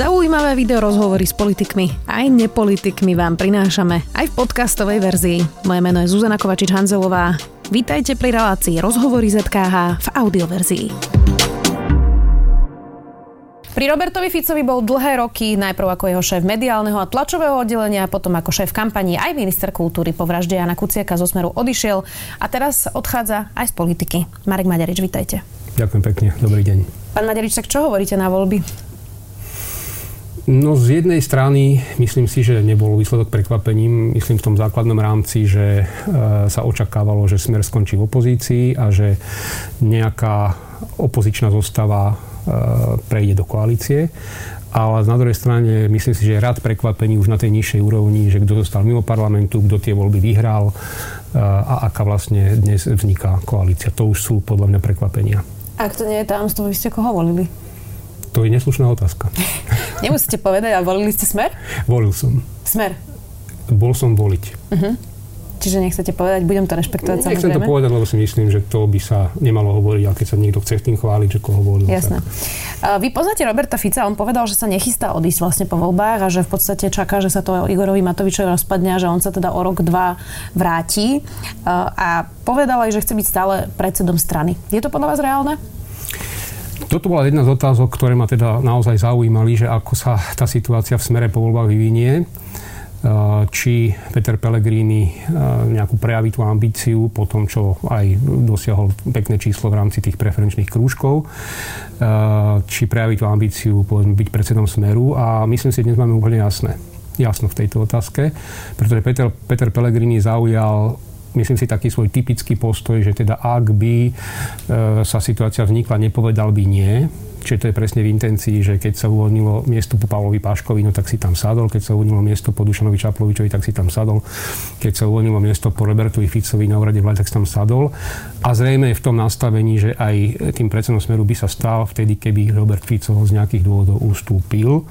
Zaujímavé video rozhovory s politikmi aj nepolitikmi vám prinášame aj v podcastovej verzii. Moje meno je Zuzana Kovačič-Hanzelová. Vítajte pri relácii Rozhovory ZKH v audioverzii. Pri Robertovi Ficovi bol dlhé roky najprv ako jeho šéf mediálneho a tlačového oddelenia, potom ako šéf kampaní aj minister kultúry po vražde Jana Kuciaka zo Smeru odišiel a teraz odchádza aj z politiky. Marek Maďarič, vítajte. Ďakujem pekne, dobrý deň. Pán Maďarič, tak čo hovoríte na voľby? No z jednej strany myslím si, že nebol výsledok prekvapením. Myslím v tom základnom rámci, že e, sa očakávalo, že Smer skončí v opozícii a že nejaká opozičná zostava e, prejde do koalície. Ale na druhej strane myslím si, že je rád prekvapení už na tej nižšej úrovni, že kto zostal mimo parlamentu, kto tie voľby vyhral e, a aká vlastne dnes vzniká koalícia. To už sú podľa mňa prekvapenia. Ak to nie je tajomstvo, vy ste koho volili? To je neslušná otázka. Nemusíte povedať, a volili ste Smer? Volil som. Smer? Bol som voliť. Uh-huh. Čiže nechcete povedať, budem to rešpektovať Nechcem samozrejme. to povedať, lebo si myslím, že to by sa nemalo hovoriť, ale keď sa niekto chce tým chváliť, že koho volil. Jasné. Tak. Vy poznáte Roberta Fica, on povedal, že sa nechystá odísť vlastne po voľbách a že v podstate čaká, že sa to Igorovi Matovičovi rozpadne a že on sa teda o rok, dva vráti. A povedal aj, že chce byť stále predsedom strany. Je to podľa vás reálne? Toto bola jedna z otázok, ktoré ma teda naozaj zaujímali, že ako sa tá situácia v smere po voľbách vyvinie. Či Peter Pellegrini nejakú prejaví tú ambíciu po tom, čo aj dosiahol pekné číslo v rámci tých preferenčných krúžkov, či prejaví tú ambíciu povedzme, byť predsedom Smeru. A myslím si, že dnes máme úplne jasné. Jasno v tejto otázke, pretože Peter, Peter Pellegrini zaujal myslím si, taký svoj typický postoj, že teda ak by e, sa situácia vznikla, nepovedal by nie. Čiže to je presne v intencii, že keď sa uvoľnilo miesto po Pavlovi Páškovi, no tak si tam sadol. Keď sa uvoľnilo miesto po Dušanovi Čaplovičovi, tak si tam sadol. Keď sa uvoľnilo miesto po Robertovi Ficovi na úrade vlády, tak si tam sadol. A zrejme je v tom nastavení, že aj tým predsedom smeru by sa stal vtedy, keby Robert Fico z nejakých dôvodov ustúpil.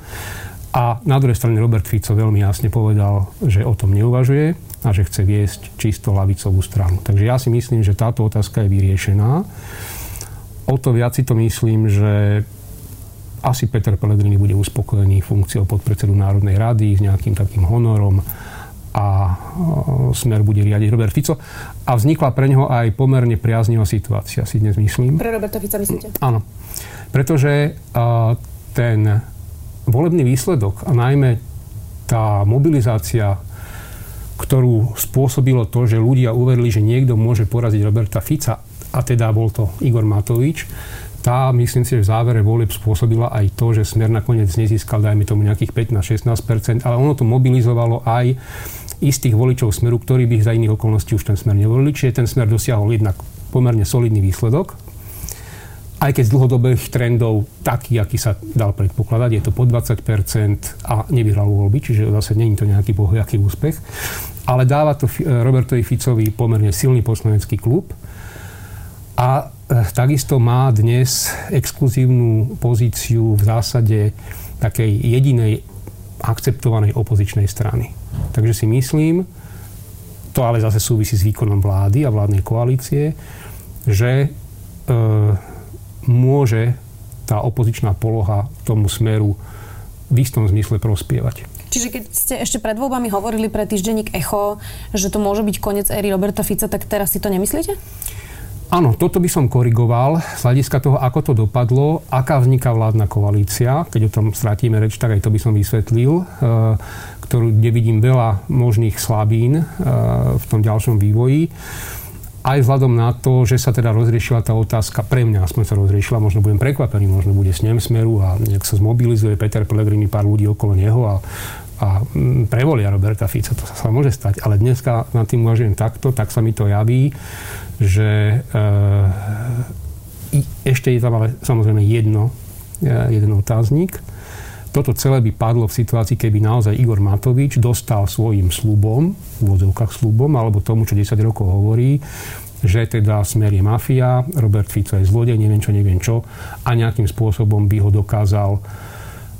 A na druhej strane Robert Fico veľmi jasne povedal, že o tom neuvažuje a že chce viesť čisto lavicovú stranu. Takže ja si myslím, že táto otázka je vyriešená. O to viac si to myslím, že asi Peter Pellegrini bude uspokojený funkciou podpredsedu Národnej rady s nejakým takým honorom a smer bude riadiť Robert Fico. A vznikla pre neho aj pomerne priaznivá situácia, si dnes myslím. Pre Roberta Fica myslíte? Áno. Pretože ten volebný výsledok a najmä tá mobilizácia ktorú spôsobilo to, že ľudia uverili, že niekto môže poraziť Roberta Fica, a teda bol to Igor Matovič, tá, myslím si, že v závere volieb spôsobila aj to, že Smer nakoniec nezískal, dajme tomu, nejakých 15-16%, ale ono to mobilizovalo aj istých voličov Smeru, ktorí by za iných okolností už ten Smer nevolili. Čiže ten Smer dosiahol jednak pomerne solidný výsledok, aj keď z dlhodobých trendov taký, aký sa dal predpokladať, je to po 20% a nevyhral voľby, čiže zase není to nejaký bohojaký úspech. Ale dáva to Robertovi Ficovi pomerne silný poslanecký klub a e, takisto má dnes exkluzívnu pozíciu v zásade takej jedinej akceptovanej opozičnej strany. Takže si myslím, to ale zase súvisí s výkonom vlády a vládnej koalície, že e, môže tá opozičná poloha tomu smeru v istom zmysle prospievať. Čiže keď ste ešte pred voľbami hovorili pre týždenník Echo, že to môže byť koniec éry Roberta Fica, tak teraz si to nemyslíte? Áno, toto by som korigoval z hľadiska toho, ako to dopadlo, aká vzniká vládna koalícia, keď o tom strátime reč, tak aj to by som vysvetlil, eh, ktorú, kde vidím veľa možných slabín eh, v tom ďalšom vývoji aj vzhľadom na to, že sa teda rozriešila tá otázka, pre mňa aspoň sa rozriešila, možno budem prekvapený, možno bude s ním smeru a nejak sa zmobilizuje Peter Pellegrini, pár ľudí okolo neho a, a mm, prevolia Roberta Fica, to sa môže stať. Ale dneska nad tým uvažujem takto, tak sa mi to javí, že e, ešte je tam ale samozrejme jedno, e, jeden otáznik, toto celé by padlo v situácii, keby naozaj Igor Matovič dostal svojim slubom, v úvodzovkách slubom, alebo tomu, čo 10 rokov hovorí, že teda Smer je mafia, Robert Fico je zlodej, neviem čo, neviem čo, a nejakým spôsobom by ho dokázal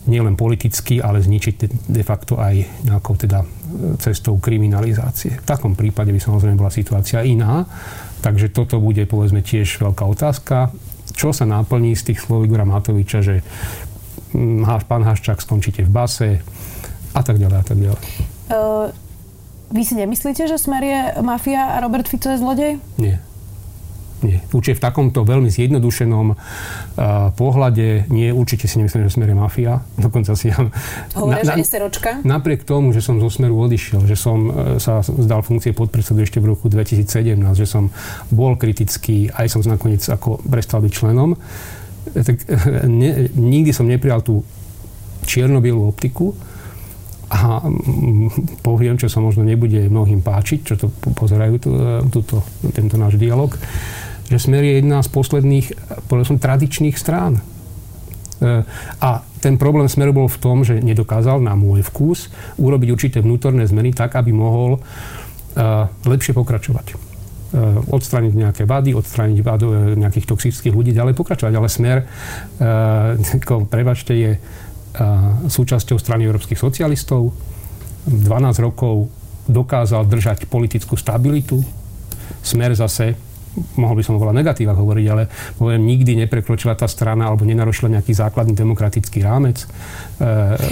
nielen politicky, ale zničiť de facto aj nejakou teda cestou kriminalizácie. V takom prípade by samozrejme bola situácia iná, takže toto bude povedzme tiež veľká otázka. Čo sa naplní z tých slov Igora Matoviča, že pán Haščák skončíte v base a tak ďalej a tak ďalej. Uh, vy si nemyslíte, že Smer je mafia a Robert Fico je zlodej? Nie. Nie. Určite v takomto veľmi zjednodušenom uh, pohľade nie, určite si nemyslím, že Smer je mafia. Dokonca si ja... Hovoria, na, že SROčka? Napriek tomu, že som zo Smeru odišiel, že som uh, sa zdal funkcie podpredsedu ešte v roku 2017, že som bol kritický, aj som nakoniec ako prestal byť členom, tak ne, nikdy som neprijal tú čierno optiku, a poviem, čo sa možno nebude mnohým páčiť, čo to pozerajú tú, túto, tento náš dialog, že Smer je jedna z posledných, povedal som, tradičných strán. E, a ten problém Smeru bol v tom, že nedokázal na môj vkus urobiť určité vnútorné zmeny tak, aby mohol e, lepšie pokračovať odstrániť nejaké vady, odstrániť vadu nejakých toxických ľudí, ďalej pokračovať. Ale smer, uh, prebačte, je súčasťou strany európskych socialistov. 12 rokov dokázal držať politickú stabilitu. Smer zase mohol by som oveľa negatívach hovoriť, ale poviem, nikdy neprekročila tá strana alebo nenarušila nejaký základný demokratický rámec e,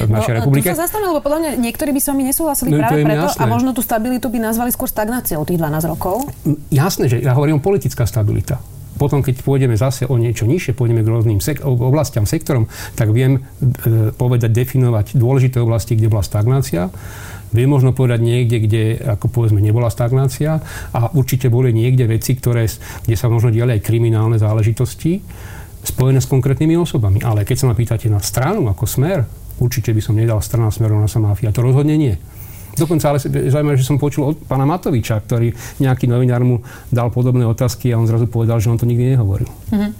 v našej no, republike. Tu sa zastavím, lebo podľa mňa niektorí by s vami nesúhlasili no, práve preto jasné. a možno tú stabilitu by nazvali skôr stagnáciou tých 12 rokov. Jasné, že ja hovorím o politická stabilita. Potom, keď pôjdeme zase o niečo nižšie, pôjdeme k rôznym sek- oblastiam, sektorom, tak viem e, povedať, definovať dôležité oblasti, kde bola stagnácia Viem možno povedať niekde, kde ako povedzme nebola stagnácia a určite boli niekde veci, ktoré, kde sa možno diali aj kriminálne záležitosti spojené s konkrétnymi osobami. Ale keď sa ma pýtate na stranu ako smer, určite by som nedal strana smerom na samáfia. To rozhodne nie. Dokonca ale zaujímavé, že som počul od pána Matoviča, ktorý nejaký novinár mu dal podobné otázky a on zrazu povedal, že on to nikdy nehovoril. Mm-hmm.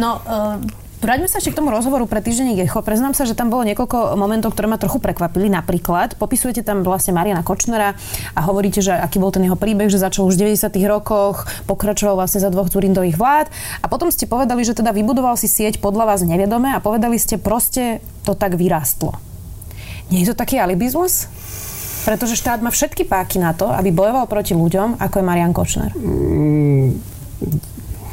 No, uh Vráťme sa ešte k tomu rozhovoru pre týždenník Echo. Priznám sa, že tam bolo niekoľko momentov, ktoré ma trochu prekvapili. Napríklad, popisujete tam vlastne Mariana Kočnera a hovoríte, že aký bol ten jeho príbeh, že začal už v 90. rokoch, pokračoval vlastne za dvoch Turindových vlád a potom ste povedali, že teda vybudoval si sieť podľa vás nevedome a povedali ste, proste to tak vyrástlo. Nie je to taký alibizmus? Pretože štát má všetky páky na to, aby bojoval proti ľuďom, ako je Marian Kočner. Mm,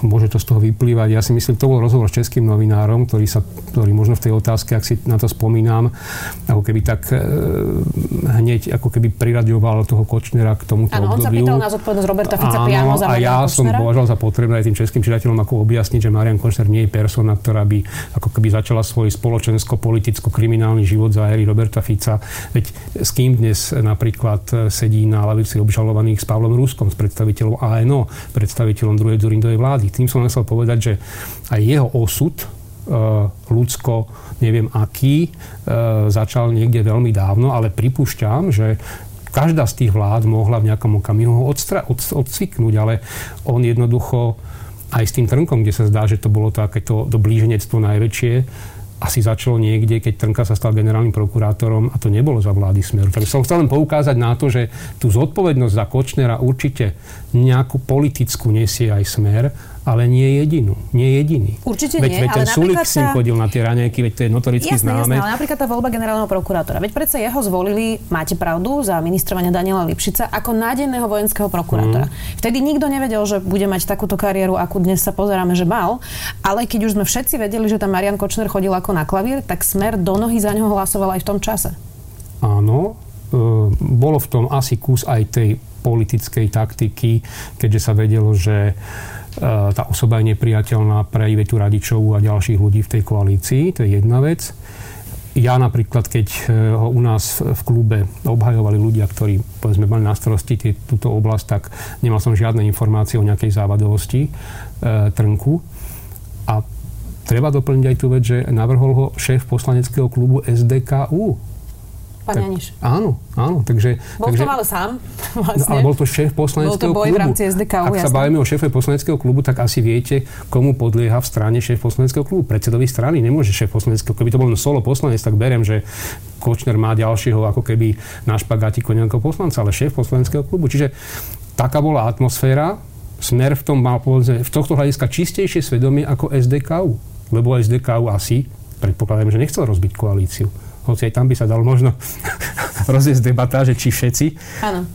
môže to z toho vyplývať. Ja si myslím, to bol rozhovor s českým novinárom, ktorý, sa, ktorý možno v tej otázke, ak si na to spomínam, ako keby tak e, hneď ako keby priraďoval toho Kočnera k tomuto Áno, on sa pýtal na zodpovednosť Roberta Fica Áno, priamo za a ja Kočnera. som považoval za potrebné aj tým českým čitateľom ako objasniť, že Marian Kočner nie je persona, ktorá by ako keby začala svoj spoločensko-politicko-kriminálny život za éry Roberta Fica. Veď s kým dnes napríklad sedí na lavici obžalovaných s Pavlom Ruskom, s predstaviteľom ANO, predstaviteľom druhej Zurindovej vlády tým som chcel povedať, že aj jeho osud e, ľudsko, neviem aký, e, začal niekde veľmi dávno, ale pripúšťam, že každá z tých vlád mohla v nejakom okamihu odstra- od, odcviknúť, ale on jednoducho aj s tým trnkom, kde sa zdá, že to bolo takéto doblíženectvo najväčšie, asi začalo niekde, keď Trnka sa stal generálnym prokurátorom a to nebolo za vlády Smeru. Takže som chcel len poukázať na to, že tú zodpovednosť za Kočnera určite nejakú politickú nesie aj Smer ale nie jedinú. Nie jediný. Určite veď, nie, veď ten Sulik sa... syn chodil na tie raňajky, veď to je notoricky jasné, známe. Jasné, ale napríklad tá voľba generálneho prokurátora. Veď predsa jeho zvolili, máte pravdu, za ministrovanie Daniela Lipšica ako nádejného vojenského prokurátora. Mm. Vtedy nikto nevedel, že bude mať takúto kariéru, akú dnes sa pozeráme, že mal, ale keď už sme všetci vedeli, že tam Marian Kočner chodil ako na klavír, tak smer do nohy za neho hlasoval aj v tom čase. Áno, e, bolo v tom asi kus aj tej politickej taktiky, keďže sa vedelo, že tá osoba je nepriateľná pre Ivetu Radičovú a ďalších ľudí v tej koalícii. To je jedna vec. Ja napríklad, keď eh, ho u nás v klube obhajovali ľudia, ktorí povedzme mali na starosti tie, túto oblasť, tak nemal som žiadne informácie o nejakej závadovosti e, trnku. A treba doplniť aj tú vec, že navrhol ho šéf poslaneckého klubu SDKU Pán Janiš. Áno, áno. Takže, bol takže, to ale sám, vlastne. No, ale bol to šéf poslaneckého bol to boj klubu. v rámci SDK, Ak jasné. sa bavíme o šéfe poslaneckého klubu, tak asi viete, komu podlieha v strane šéf poslaneckého klubu. Predsedovi strany nemôže šéf poslaneckého. Keby to bol solo poslanec, tak berem, že Kočner má ďalšieho ako keby na špagátiku nejakého poslanca, ale šéf poslaneckého klubu. Čiže taká bola atmosféra. Smer v tom mal povedzme, v tohto hľadiska čistejšie svedomie ako SDKU. Lebo SDKU asi, predpokladám, že nechcel rozbiť koalíciu hoci aj tam by sa dal možno rozviesť debata, že či všetci. Áno.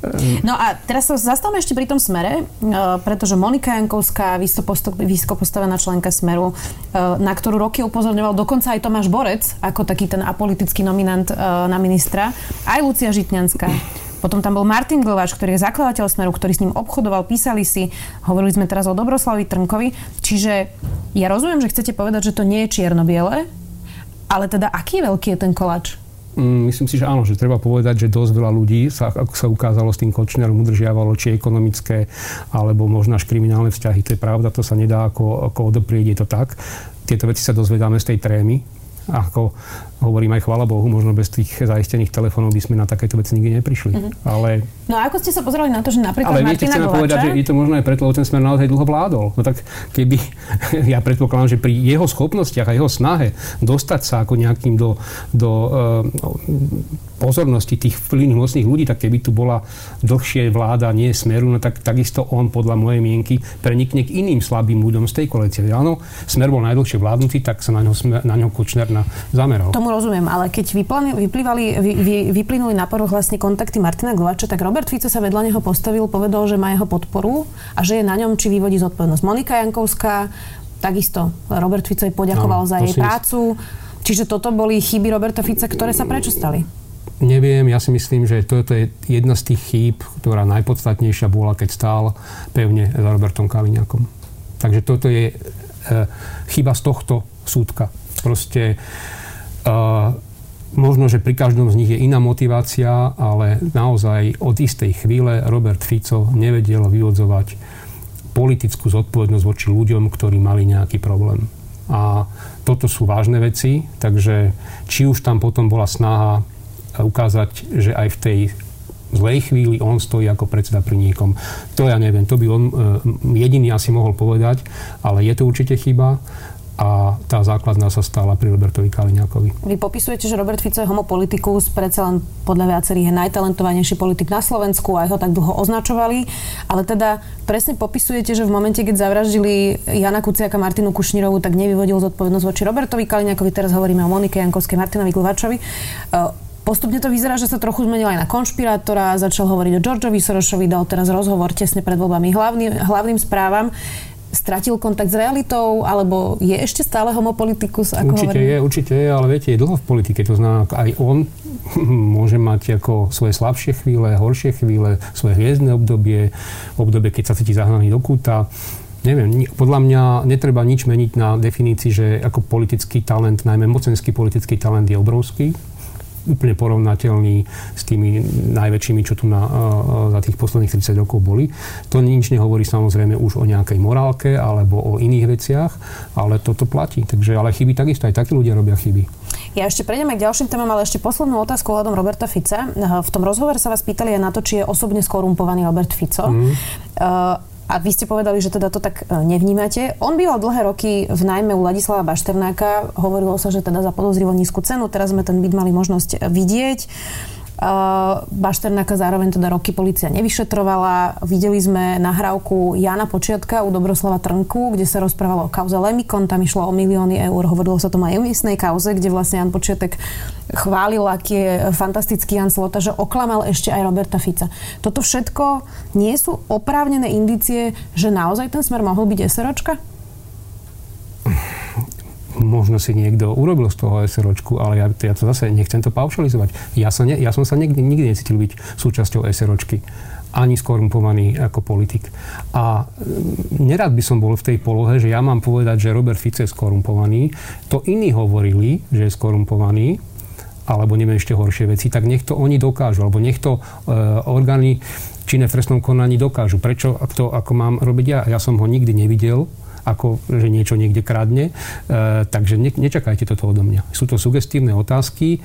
No a teraz sa zastavme ešte pri tom smere, e, pretože Monika Jankovská, vysoko postavená členka Smeru, e, na ktorú roky upozorňoval dokonca aj Tomáš Borec, ako taký ten apolitický nominant e, na ministra, aj Lucia Žitňanská. Potom tam bol Martin Glováč, ktorý je zakladateľ Smeru, ktorý s ním obchodoval, písali si, hovorili sme teraz o Dobroslavi Trnkovi. Čiže ja rozumiem, že chcete povedať, že to nie je čierno-biele, ale teda aký veľký je ten koláč? Mm, myslím si, že áno, že treba povedať, že dosť veľa ľudí sa, ako sa ukázalo s tým Kočnerom, udržiavalo či ekonomické, alebo možno až kriminálne vzťahy. To je pravda, to sa nedá ako, ako odoprieť, je to tak. Tieto veci sa dozvedáme z tej trémy, ako hovorím aj chvála Bohu, možno bez tých zaistených telefónov by sme na takéto veci nikdy neprišli. Uh-huh. Ale... No a ako ste sa pozerali na to, že napríklad Ale viete, chcem povedať, že je to možno aj preto, lebo ten smer naozaj dlho vládol. No tak keby, ja predpokladám, že pri jeho schopnostiach a jeho snahe dostať sa ako nejakým do, do uh, pozornosti tých vplyvných mocných ľudí, tak keby tu bola dlhšie vláda, nie smeru, no tak takisto on podľa mojej mienky prenikne k iným slabým ľuďom z tej koalície. Áno, smer bol najdlhšie vládnutý, tak sa na ňo, na ňo Kočner na, zameral. Tomu rozumiem, ale keď vyplývali, vy, vy, vyplynuli na poruch vlastne kontakty Martina Glovača, tak Robert Fico sa vedľa neho postavil, povedal, že má jeho podporu a že je na ňom, či vyvodí zodpovednosť. Monika Jankovská, takisto Robert Fico jej poďakoval no, za jej prácu. Čiže toto boli chyby Roberta Fica, ktoré sa prečo stali? Neviem, ja si myslím, že toto je jedna z tých chýb, ktorá najpodstatnejšia bola, keď stál pevne za Robertom Kaliňakom. Takže toto je e, chyba z tohto súdka. Proste možno, že pri každom z nich je iná motivácia, ale naozaj od istej chvíle Robert Fico nevedel vyvodzovať politickú zodpovednosť voči ľuďom, ktorí mali nejaký problém. A toto sú vážne veci, takže či už tam potom bola snaha ukázať, že aj v tej zlej chvíli on stojí ako predseda pri niekom. To ja neviem, to by on e, jediný asi mohol povedať, ale je to určite chyba a tá základná sa stala pri Robertovi Kaliňákovi. Vy popisujete, že Robert Fico je homopolitikus, predsa len podľa viacerých je najtalentovanejší politik na Slovensku a ho tak dlho označovali, ale teda presne popisujete, že v momente, keď zavraždili Jana Kuciaka Martinu Kušnírovú, tak nevyvodil zodpovednosť voči Robertovi Kaliňákovi, teraz hovoríme o Monike Jankovskej, Martinovi Gluvačovi. E, Postupne to vyzerá, že sa trochu zmenil aj na konšpirátora, začal hovoriť o Georgeovi Sorošovi, dal teraz rozhovor tesne pred voľbami hlavný, hlavným správam. Stratil kontakt s realitou, alebo je ešte stále homopolitikus? Ako určite hovorím? je, určite je, ale viete, je dlho v politike, to znamená, aj on môže mať ako svoje slabšie chvíle, horšie chvíle, svoje hviezdne obdobie, obdobie, keď sa cíti zahnaný do kúta neviem, podľa mňa netreba nič meniť na definícii, že ako politický talent, najmä mocenský politický talent je obrovský úplne porovnateľný s tými najväčšími, čo tu na, za tých posledných 30 rokov boli. To nič nehovorí samozrejme už o nejakej morálke alebo o iných veciach, ale toto platí. Takže, ale chyby takisto, aj takí ľudia robia chyby. Ja ešte prejdem aj k ďalším témam, ale ešte poslednú otázku ohľadom Roberta Fica. V tom rozhovore sa vás pýtali aj na to, či je osobne skorumpovaný Robert Fico. Mm. Uh, a vy ste povedali, že teda to tak e, nevnímate. On býval dlhé roky v najmä u Ladislava Bašternáka. Hovorilo sa, že teda za podozrivo nízku cenu. Teraz sme ten byt mali možnosť vidieť. Bašternáka zároveň teda roky policia nevyšetrovala. Videli sme nahrávku Jana Počiatka u Dobroslava Trnku, kde sa rozprávalo o kauze Lemikon, tam išlo o milióny eur, hovorilo sa tom aj o miestnej kauze, kde vlastne Jan Počiatek chválil, aký je fantastický Jan Slota, že oklamal ešte aj Roberta Fica. Toto všetko nie sú oprávnené indície, že naozaj ten smer mohol byť SROčka? Možno si niekto urobil z toho SROčku, ale ja, ja to zase nechcem to paušalizovať. Ja, sa ne, ja som sa nikdy, nikdy necítil byť súčasťou SROčky ani skorumpovaný ako politik. A mm, nerad by som bol v tej polohe, že ja mám povedať, že Robert Fico je skorumpovaný. To iní hovorili, že je skorumpovaný, alebo neviem ešte horšie veci, tak nech to oni dokážu, alebo nech to e, orgány činné v trestnom konaní dokážu. Prečo to ako mám robiť ja? Ja som ho nikdy nevidel, ako že niečo niekde kradne. E, takže ne, nečakajte toto odo mňa. Sú to sugestívne otázky. E,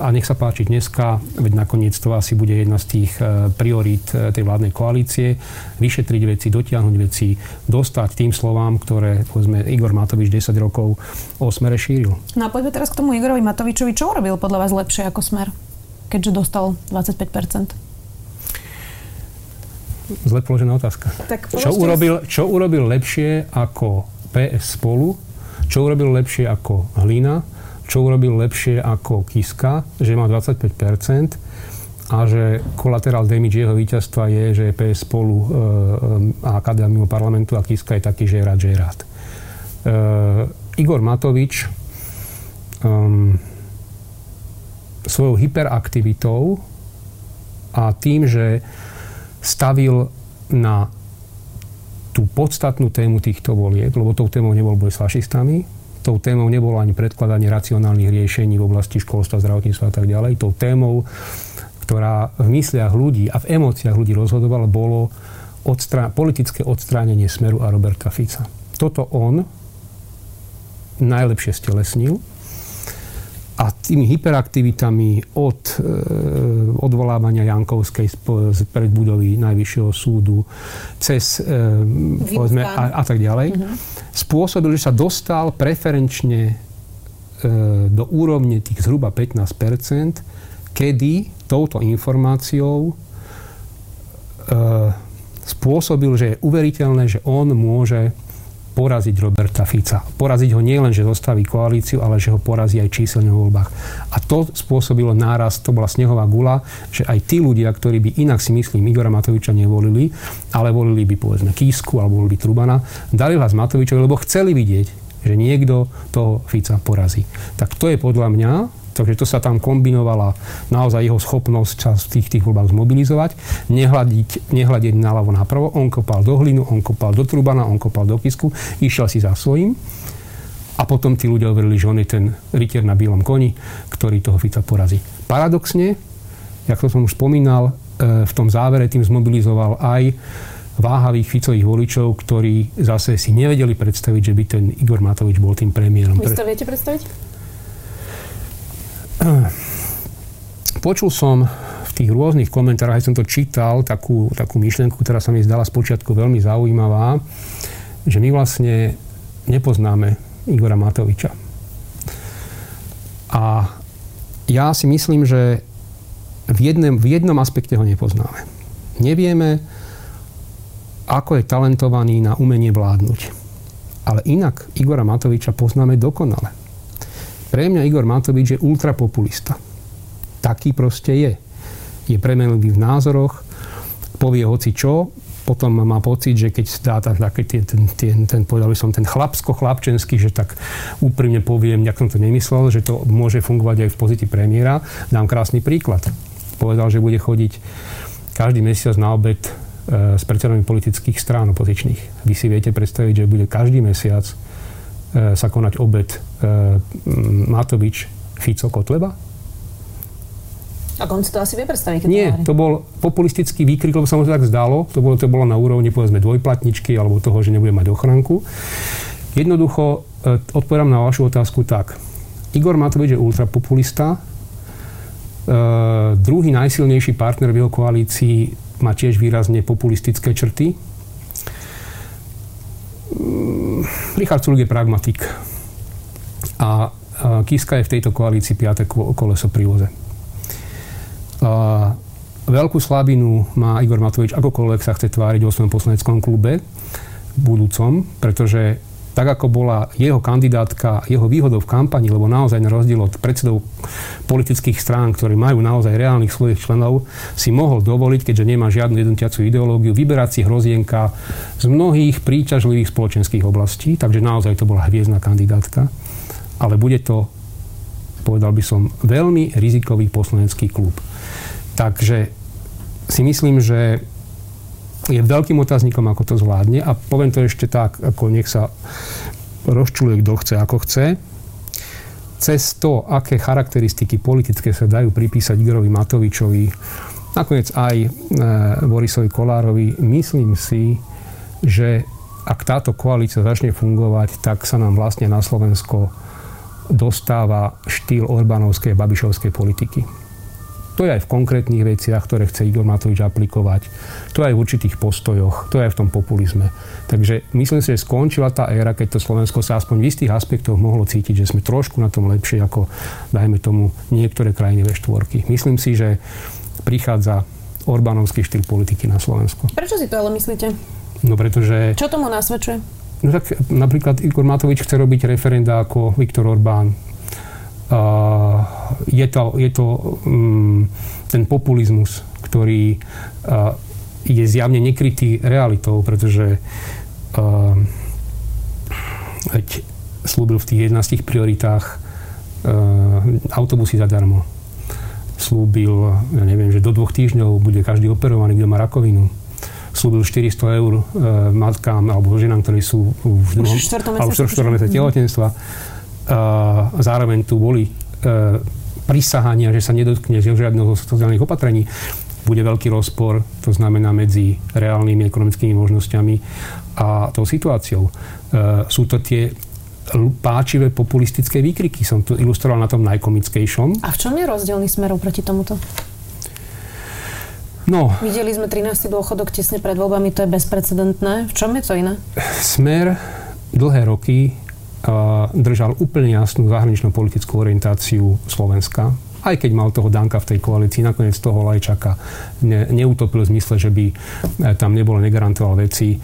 a nech sa páči dneska, veď nakoniec to asi bude jedna z tých e, priorít e, tej vládnej koalície, vyšetriť veci, dotiahnuť veci, dostať tým slovám, ktoré povedzme Igor Matovič 10 rokov o smere šíril. No a poďme teraz k tomu Igorovi Matovičovi. Čo urobil podľa vás lepšie ako smer, keďže dostal 25 Zle položená otázka. Tak čo, urobil, čo urobil lepšie ako PS spolu? Čo urobil lepšie ako Hlina? čo urobil lepšie ako Kiska, že má 25% a že collateral damage jeho víťazstva je, že je PS spolu e, a KDA mimo parlamentu a Kiska je taký, že je rád, že je rád. E, Igor Matovič um, svojou hyperaktivitou a tým, že stavil na tú podstatnú tému týchto volieb, lebo tou témou nebol boj s fašistami, tou témou nebolo ani predkladanie racionálnych riešení v oblasti školstva, zdravotníctva a tak ďalej. Tou témou ktorá v mysliach ľudí a v emóciách ľudí rozhodovala, bolo odstra- politické odstránenie Smeru a Roberta Fica. Toto on najlepšie stelesnil a tými hyperaktivitami od e, odvolávania Jankovskej z, z predbudovy Najvyššieho súdu cez e, povedzme, a, a tak ďalej, uh-huh. spôsobil, že sa dostal preferenčne e, do úrovne tých zhruba 15 kedy touto informáciou e, spôsobil, že je uveriteľné, že on môže poraziť Roberta Fica. Poraziť ho nielen, že zostaví koalíciu, ale že ho porazí aj číselne v voľbách. A to spôsobilo náraz, to bola snehová gula, že aj tí ľudia, ktorí by inak si myslím Igora Matoviča nevolili, ale volili by povedzme Kísku alebo volili by Trubana, dali hlas Matovičovi, lebo chceli vidieť, že niekto toho Fica porazí. Tak to je podľa mňa Takže to sa tam kombinovala naozaj jeho schopnosť sa v tých, tých voľbách zmobilizovať, nehľadiť, nehľadiť naľavo napravo. On kopal do hlinu, on kopal do Trubana, on kopal do Kisku, išiel si za svojím. A potom tí ľudia uverili, že on je ten rytier na bielom koni, ktorý toho Fica porazí. Paradoxne, jak to som už spomínal, e, v tom závere tým zmobilizoval aj váhavých Ficových voličov, ktorí zase si nevedeli predstaviť, že by ten Igor Matovič bol tým premiérom. Vy to viete predstaviť? Počul som v tých rôznych komentároch, aj som to čítal, takú, takú myšlienku, ktorá sa mi zdala spočiatku veľmi zaujímavá, že my vlastne nepoznáme Igora Matoviča. A ja si myslím, že v jednom, v jednom aspekte ho nepoznáme. Nevieme, ako je talentovaný na umenie vládnuť. Ale inak Igora Matoviča poznáme dokonale. Pre mňa Igor Matovič je ultrapopulista. Taký proste je. Je premenlivý v názoroch, povie hoci čo, potom má pocit, že keď dá taký ten, ten, ten, ten, povedal by som, ten chlapsko-chlapčenský, že tak úprimne poviem, jak som to nemyslel, že to môže fungovať aj v pozícii premiéra. Dám krásny príklad. Povedal, že bude chodiť každý mesiac na obed e, s predsedami politických strán opozičných. Vy si viete predstaviť, že bude každý mesiac sa konať obed E, Matovič, Fico, Kotleba? A on si to asi vie predstaviť? Nie, to, to bol populistický výkrik, lebo sa mu to tak zdalo. To bolo, to bolo na úrovni, povedzme, dvojplatničky alebo toho, že nebude mať ochranku. Jednoducho, e, odpovedám na vašu otázku tak. Igor Matovič je ultrapopulista. E, druhý najsilnejší partner v jeho koalícii má tiež výrazne populistické črty. Richard Sulik je pragmatik a Kiska je v tejto koalícii piaté koleso pri voze. Veľkú slabinu má Igor Matovič, akokoľvek sa chce tváriť vo svojom poslaneckom klube budúcom, pretože tak ako bola jeho kandidátka, jeho výhodou v kampani, lebo naozaj na rozdiel od predsedov politických strán, ktorí majú naozaj reálnych svojich členov, si mohol dovoliť, keďže nemá žiadnu jednotiacu ideológiu, vyberať si hrozienka z mnohých príťažlivých spoločenských oblastí, takže naozaj to bola hviezdna kandidátka ale bude to, povedal by som, veľmi rizikový poslanecký klub. Takže si myslím, že je veľkým otáznikom, ako to zvládne a poviem to ešte tak, ako nech sa rozčuluje, kto chce, ako chce. Cez to, aké charakteristiky politické sa dajú pripísať Igorovi Matovičovi, nakoniec aj e, Borisovi Kolárovi, myslím si, že ak táto koalícia začne fungovať, tak sa nám vlastne na Slovensko dostáva štýl Orbánovskej a Babišovskej politiky. To je aj v konkrétnych veciach, ktoré chce Igor Matovič aplikovať. To je aj v určitých postojoch, to je aj v tom populizme. Takže myslím si, že skončila tá éra, keď to Slovensko sa aspoň v istých aspektoch mohlo cítiť, že sme trošku na tom lepšie ako, dajme tomu, niektoré krajiny ve štvorky. Myslím si, že prichádza Orbánovský štýl politiky na Slovensko. Prečo si to ale myslíte? No pretože... Čo tomu nasvedčuje? No tak napríklad Igor Matovič chce robiť referenda ako Viktor Orbán. Je to, je to um, ten populizmus, ktorý uh, je zjavne nekrytý realitou, pretože uh, slúbil v tých 11 prioritách uh, autobusy zadarmo. Slúbil, ja neviem, že do dvoch týždňov bude každý operovaný, kto má rakovinu slúbil 400 eur e, matkám alebo ženám, ktorí sú v druhom alebo mesiace tehotenstva. Zároveň tu boli e, prisahania, že sa nedotkne žiadneho sociálnych opatrení. Bude veľký rozpor, to znamená medzi reálnymi ekonomickými možnosťami a tou situáciou. E, sú to tie páčivé populistické výkriky. Som to ilustroval na tom najkomickejšom. A v čom je rozdielný smerov proti tomuto? No. Videli sme 13. dôchodok tesne pred voľbami, to je bezprecedentné. V čom je to iné? Smer dlhé roky držal úplne jasnú zahraničnú politickú orientáciu Slovenska aj keď mal toho Danka v tej koalícii, nakoniec toho Lajčaka ne, neutopil v zmysle, že by e, tam nebolo, negarantoval veci. E,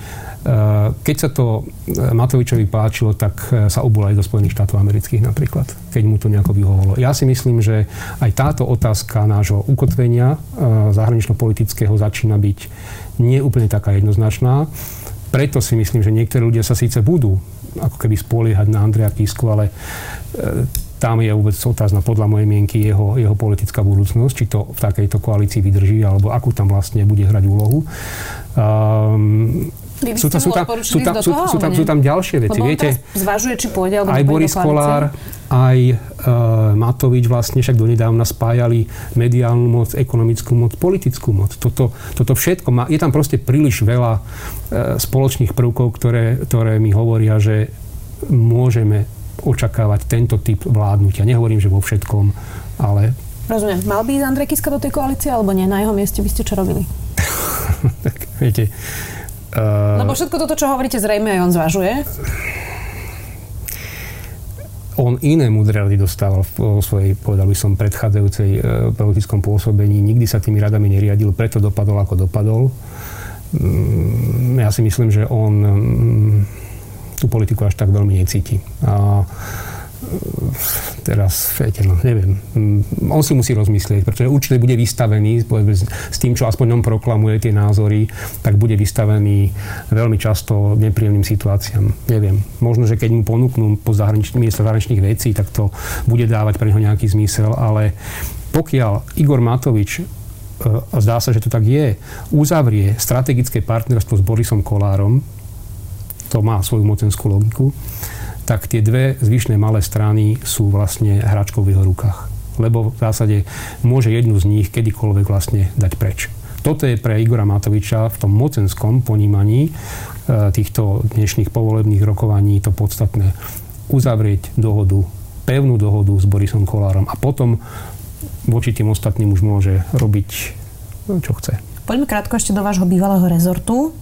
keď sa to e, Matovičovi páčilo, tak sa obul aj do Spojených štátov amerických napríklad, keď mu to nejako vyhovovalo. Ja si myslím, že aj táto otázka nášho ukotvenia zahranično-politického začína byť nie úplne taká jednoznačná. Preto si myslím, že niektorí ľudia sa síce budú ako keby spoliehať na Andreja Kisku, ale tam je vôbec otázna podľa mojej mienky jeho, jeho politická budúcnosť, či to v takejto koalícii vydrží, alebo akú tam vlastne bude hrať úlohu. Um, sú, tam, sú, tam, sú, tam, sú, sú, tam, sú tam ďalšie veci. Lebo Viete, zvažuje, či pôjde, alebo aj Boris Kolár, aj uh, Matovič vlastne však donedávna spájali mediálnu moc, ekonomickú moc, politickú moc. Toto, toto všetko má, je tam proste príliš veľa uh, spoločných prvkov, ktoré, ktoré mi hovoria, že môžeme očakávať tento typ vládnutia. Nehovorím, že vo všetkom, ale... Rozumiem. Mal by ísť Andrej Kiska do tej koalície, alebo nie? Na jeho mieste by ste čo robili? tak, viete... Uh... Lebo všetko toto, čo hovoríte, zrejme aj on zvažuje. On iné múdre rady dostával vo svojej, povedal by som, predchádzajúcej uh, politickom pôsobení. Nikdy sa tými radami neriadil, preto dopadol, ako dopadol. Um, ja si myslím, že on um, tú politiku až tak veľmi necíti. A teraz, viete, no, neviem. Mm, on si musí rozmyslieť, pretože určite bude vystavený s tým, čo aspoň on proklamuje tie názory, tak bude vystavený veľmi často nepríjemným situáciám. Neviem. Možno, že keď mu ponúknú po zahranič- miesto zahraničných vecí, tak to bude dávať pre neho nejaký zmysel, ale pokiaľ Igor Matovič e, a zdá sa, že to tak je, uzavrie strategické partnerstvo s Borisom Kolárom, to má svoju mocenskú logiku, tak tie dve zvyšné malé strany sú vlastne hračkou v jeho rukách. Lebo v zásade môže jednu z nich kedykoľvek vlastne dať preč. Toto je pre Igora Matoviča v tom mocenskom ponímaní e, týchto dnešných povolebných rokovaní to podstatné. Uzavrieť dohodu, pevnú dohodu s Borisom Kolárom a potom voči tým ostatným už môže robiť, čo chce. Poďme krátko ešte do vášho bývalého rezortu.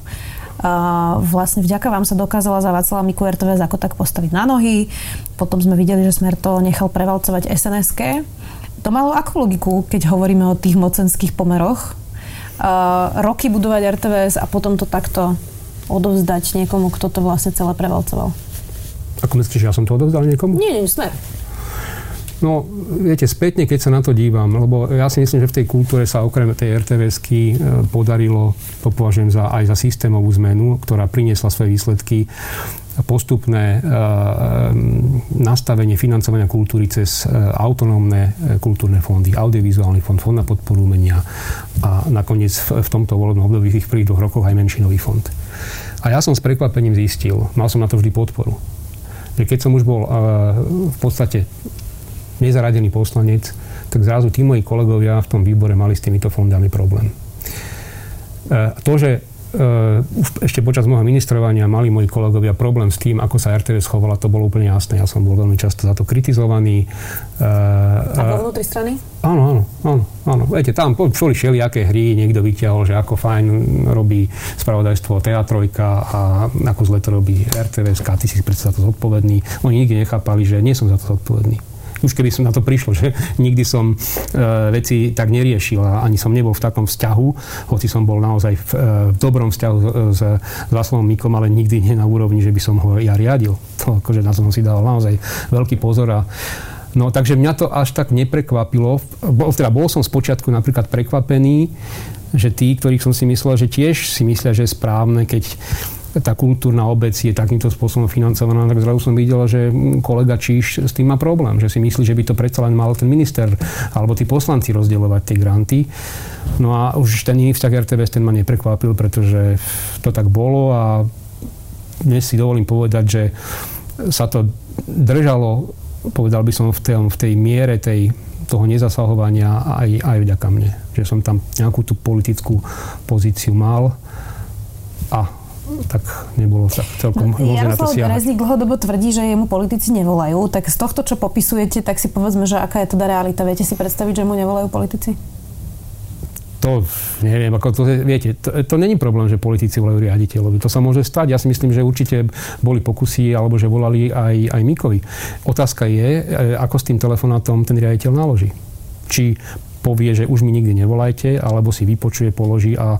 Vlastne vďaka vám sa dokázala za Václava Miku RTVS ako tak postaviť na nohy. Potom sme videli, že Smer to nechal prevalcovať sns To malo akú logiku, keď hovoríme o tých mocenských pomeroch? Roky budovať RTVS a potom to takto odovzdať niekomu, kto to vlastne celé prevalcoval. Ako myslíš, že ja som to odovzdal niekomu? Nie, nie, Smer. No, viete, spätne, keď sa na to dívam, lebo ja si myslím, že v tej kultúre sa okrem tej RTVSky e, podarilo, to považujem za, aj za systémovú zmenu, ktorá priniesla svoje výsledky postupné e, e, nastavenie financovania kultúry cez autonómne kultúrne fondy, audiovizuálny fond, fond na podporu umenia a nakoniec v tomto volebnom období v tých prvých dvoch rokoch aj menšinový fond. A ja som s prekvapením zistil, mal som na to vždy podporu, že keď som už bol v podstate nezaradený poslanec, tak zrazu tí moji kolegovia v tom výbore mali s týmito fondami problém. E, to, že uh, ešte počas môjho ministrovania mali moji kolegovia problém s tým, ako sa RTV schovala, to bolo úplne jasné. Ja som bol veľmi často za to kritizovaný. Uh, a vo vnútri strany? Áno, áno, áno, áno. Viete, tam boli všelijaké hry, niekto vyťahol, že ako fajn robí spravodajstvo Teatrojka a ako zle to robí RTVS, a ty si predsa za to zodpovedný. Oni nikdy nechápali, že nie som za to zodpovedný už keby som na to prišlo, že nikdy som e, veci tak neriešil a ani som nebol v takom vzťahu, hoci som bol naozaj v, e, v dobrom vzťahu s, s Václavom Mikom, ale nikdy nie na úrovni, že by som ho ja riadil. To akože na som si dal naozaj veľký pozor a No takže mňa to až tak neprekvapilo. Bol, teda bol som spočiatku napríklad prekvapený, že tí, ktorých som si myslel, že tiež si myslia, že je správne, keď tá kultúrna obec je takýmto spôsobom financovaná, tak zrazu som videl, že kolega Číš s tým má problém, že si myslí, že by to predsa len mal ten minister alebo tí poslanci rozdielovať tie granty. No a už ten iný vzťah RTVS ten ma neprekvapil, pretože to tak bolo a dnes si dovolím povedať, že sa to držalo, povedal by som, v tej, v tej miere tej, toho nezasahovania aj, aj vďaka mne. Že som tam nejakú tú politickú pozíciu mal a tak nebolo tak celkom no, Jaroslav Rezník dlhodobo tvrdí, že jemu politici nevolajú. Tak z tohto, čo popisujete, tak si povedzme, že aká je teda realita. Viete si predstaviť, že mu nevolajú politici? To neviem, ako to, viete, to, to není problém, že politici volajú riaditeľovi. To sa môže stať. Ja si myslím, že určite boli pokusy, alebo že volali aj, aj Mikovi. Otázka je, e, ako s tým telefonátom ten riaditeľ naloží. Či povie, že už mi nikdy nevolajte, alebo si vypočuje, položí a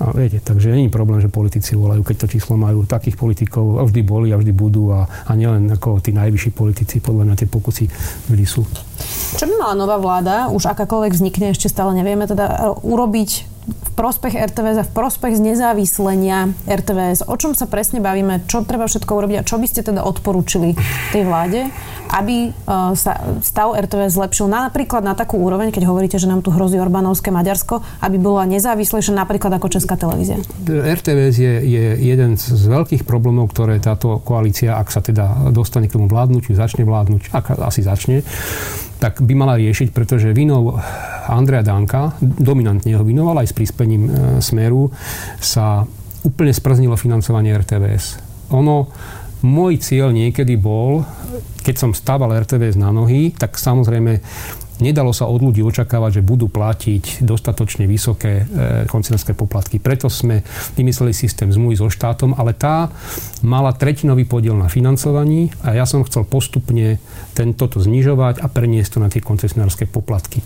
a viete, takže není problém, že politici volajú, keď to číslo majú. Takých politikov vždy boli a vždy budú a, a nielen ako tí najvyšší politici, podľa mňa tie pokusy vždy sú. Čo by mala nová vláda, už akákoľvek vznikne, ešte stále nevieme, teda urobiť v prospech RTVS a v prospech nezávislenia RTVS. O čom sa presne bavíme? Čo treba všetko urobiť a čo by ste teda odporúčili tej vláde, aby e, sa stav RTVS zlepšil na, napríklad na takú úroveň, keď hovoríte, že nám tu hrozí Orbánovské Maďarsko, aby bola nezávislejšia napríklad ako Česká televízia? RTVS je, je jeden z veľkých problémov, ktoré táto koalícia, ak sa teda dostane k tomu vládnutiu, začne vládnuť, ak asi začne, tak by mala riešiť, pretože vinou Andrea Danka, dominantne ho vinoval aj s príspením e, Smeru, sa úplne sprznilo financovanie RTVS. Ono, môj cieľ niekedy bol, keď som stával RTVS na nohy, tak samozrejme Nedalo sa od ľudí očakávať, že budú platiť dostatočne vysoké e, koncesionárske poplatky. Preto sme vymysleli systém zmluvy so štátom, ale tá mala tretinový podiel na financovaní a ja som chcel postupne tento znižovať a preniesť to na tie koncesionárske poplatky.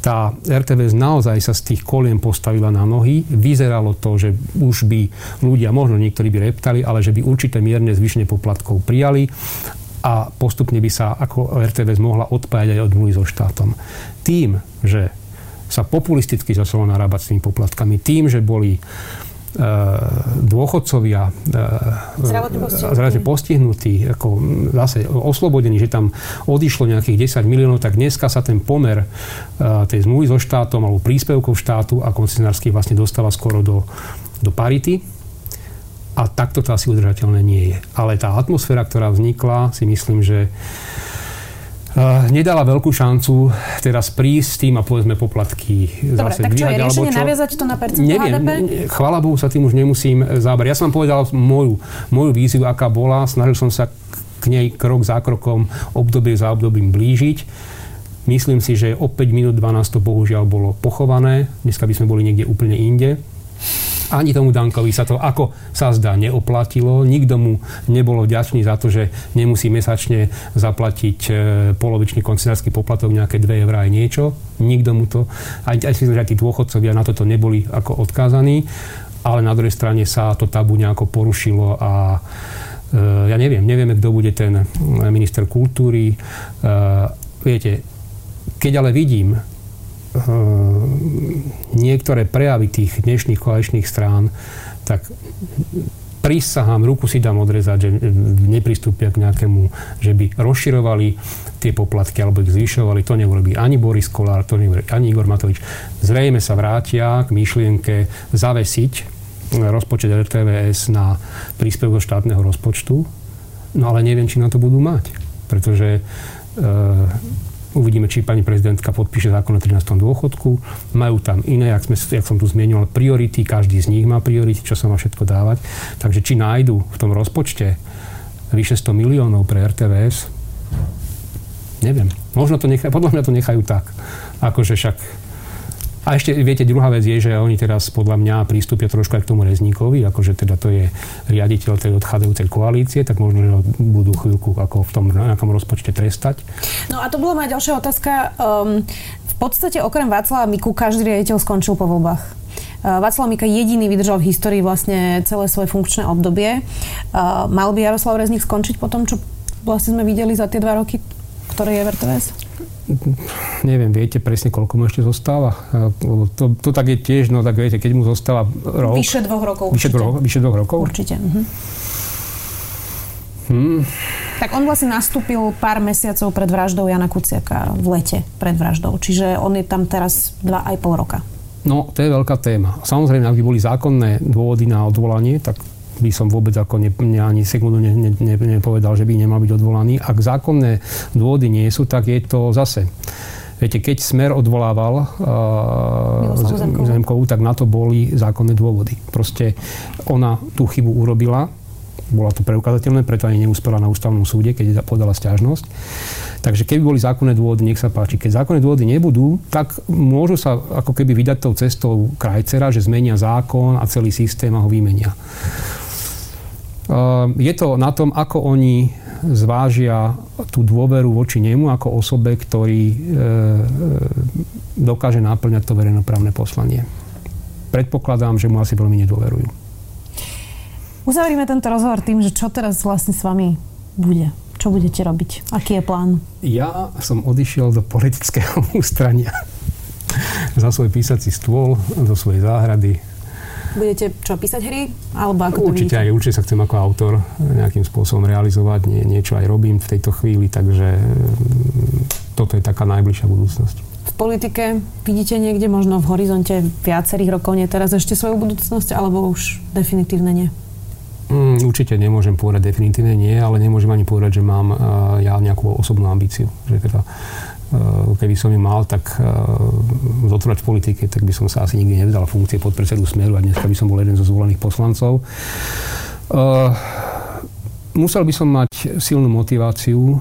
Tá RTVS naozaj sa z tých kolien postavila na nohy. Vyzeralo to, že už by ľudia, možno niektorí by reptali, ale že by určité mierne zvyšenie poplatkov prijali a postupne by sa ako RTVS mohla odpájať aj od zmluvy so štátom. Tým, že sa populisticky začalo narábať s tými poplatkami, tým, že boli e, dôchodcovia e, zdravotne postihnutí, ako zase oslobodení, že tam odišlo nejakých 10 miliónov, tak dneska sa ten pomer e, tej zmluvy so štátom alebo príspevkov štátu a koncesionárskych vlastne dostáva skoro do, do parity a takto to asi udržateľné nie je. Ale tá atmosféra, ktorá vznikla, si myslím, že Uh, nedala veľkú šancu teraz prísť s tým a povedzme poplatky Dobre, zase tak čo je riešenie naviazať to na percento Neviem, HDP? chvála Bohu sa tým už nemusím zábať. Ja som vám povedal moju, moju víziu, aká bola. Snažil som sa k nej krok za krokom, obdobie za obdobím blížiť. Myslím si, že o 5 minút 12 to bohužiaľ bolo pochované. Dneska by sme boli niekde úplne inde. Ani tomu Dankovi sa to, ako sa zdá, neoplatilo. Nikto mu nebolo vďačný za to, že nemusí mesačne zaplatiť e, polovičný koncesionársky poplatok, nejaké 2 eurá aj niečo. Nikto mu to, aj, aj si že tí dôchodcovia na toto neboli ako odkázaní, ale na druhej strane sa to tabu nejako porušilo a e, ja neviem, nevieme, kto bude ten minister kultúry. E, viete, keď ale vidím, niektoré prejavy tých dnešných koaličných strán, tak prísahám, ruku si dám odrezať, že nepristúpia k nejakému, že by rozširovali tie poplatky alebo ich zvyšovali. To neurobí ani Boris Kolár, to neurobí ani Igor Matovič. Zrejme sa vrátia k myšlienke zavesiť rozpočet RTVS na príspevok štátneho rozpočtu, no ale neviem, či na to budú mať. Pretože e, Uvidíme, či pani prezidentka podpíše zákon o 13. dôchodku. Majú tam iné, jak, sme, jak som tu zmienil, priority. Každý z nich má priority, čo sa má všetko dávať. Takže či nájdu v tom rozpočte vyše 100 miliónov pre RTVS, neviem. Možno to nechajú, podľa mňa to nechajú tak. Akože však a ešte, viete, druhá vec je, že oni teraz podľa mňa prístupia trošku aj k tomu Rezníkovi, akože teda to je riaditeľ tej odchádzajúcej koalície, tak možno, že budú chvíľku ako v tom nejakom rozpočte trestať. No a to bola moja ďalšia otázka. Um, v podstate okrem Václava Miku každý riaditeľ skončil po voľbách. Uh, Václav Mika jediný vydržal v histórii vlastne celé svoje funkčné obdobie. Uh, mal by Jaroslav Rezník skončiť po tom, čo vlastne sme videli za tie dva roky ktorej je VRTVS? Neviem, viete presne, koľko mu ešte zostáva? To, to tak je tiež, no tak viete, keď mu zostáva rok... Vyše dvoch rokov vyše určite. Dvoch, vyše dvoch rokov? Určite. Mhm. Hmm. Tak on vlastne nastúpil pár mesiacov pred vraždou Jana Kuciaka v lete pred vraždou. Čiže on je tam teraz dva aj pol roka. No, to je veľká téma. Samozrejme, ak by boli zákonné dôvody na odvolanie, tak by som vôbec ako ne, ne, ani sekundu ne, ne, ne, nepovedal, že by nemal byť odvolaný. Ak zákonné dôvody nie sú, tak je to zase. Viete, keď Smer odvolával uh, Zemkovú, tak na to boli zákonné dôvody. Proste ona tú chybu urobila, bola to preukázateľné, preto ani neúspela na ústavnom súde, keď podala stiažnosť. Takže keby boli zákonné dôvody, nech sa páči. Keď zákonné dôvody nebudú, tak môžu sa ako keby vydať tou cestou krajcera, že zmenia zákon a celý systém a ho vymenia. Ehm, je to na tom, ako oni zvážia tú dôveru voči nemu ako osobe, ktorý e, dokáže náplňať to verejnoprávne poslanie. Predpokladám, že mu asi veľmi nedôverujú. Uzavrime tento rozhovor tým, že čo teraz vlastne s vami bude. Čo budete robiť? Aký je plán? Ja som odišiel do politického ústrania za svoj písací stôl, do svojej záhrady, Budete čo, písať hry? Alebo ako určite aj, určite sa chcem ako autor nejakým spôsobom realizovať. Nie, niečo aj robím v tejto chvíli, takže mm, toto je taká najbližšia budúcnosť. V politike vidíte niekde možno v horizonte viacerých rokov, nie teraz ešte svoju budúcnosť, alebo už definitívne nie? Mm, určite nemôžem povedať definitívne nie, ale nemôžem ani povedať, že mám uh, ja nejakú osobnú ambíciu. Že teda keby som ju mal, tak eh, zotrvať v politike, tak by som sa asi nikdy nevzdal funkcie podpredsedu Smeru a dneska by som bol jeden zo zvolených poslancov. Eh, musel by som mať silnú motiváciu,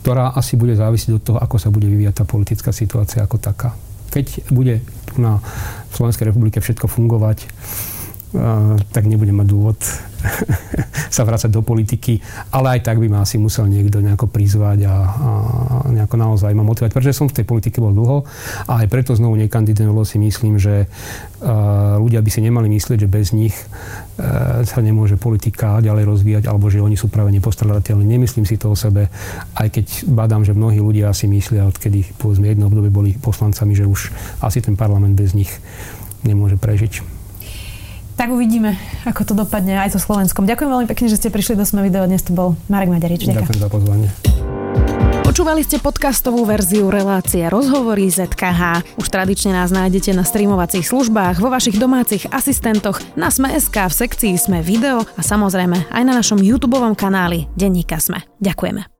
ktorá asi bude závisiť od toho, ako sa bude vyvíjať tá politická situácia ako taká. Keď bude na Slovenskej republike všetko fungovať, tak nebudem mať dôvod sa vrácať do politiky, ale aj tak by ma asi musel niekto nejako prizvať a, a nejako naozaj ma motivovať, pretože som v tej politike bol dlho a aj preto znovu nekandidujem, lebo si myslím, že uh, ľudia by si nemali myslieť, že bez nich uh, sa nemôže politika ďalej rozvíjať alebo že oni sú práve nepostradateľní. Nemyslím si to o sebe, aj keď badám, že mnohí ľudia si myslia, odkedy povedzme jedno obdobie boli poslancami, že už asi ten parlament bez nich nemôže prežiť. Tak uvidíme, ako to dopadne aj so Slovenskom. Ďakujem veľmi pekne, že ste prišli do Sme video. Dnes to bol Marek Maďarič. Ďakujem za pozvanie. Počúvali ste podcastovú verziu relácie Rozhovory ZKH. Už tradične nás nájdete na streamovacích službách, vo vašich domácich asistentoch, na Sme.sk, v sekcii Sme video a samozrejme aj na našom YouTube kanáli Denníka Sme. Ďakujeme.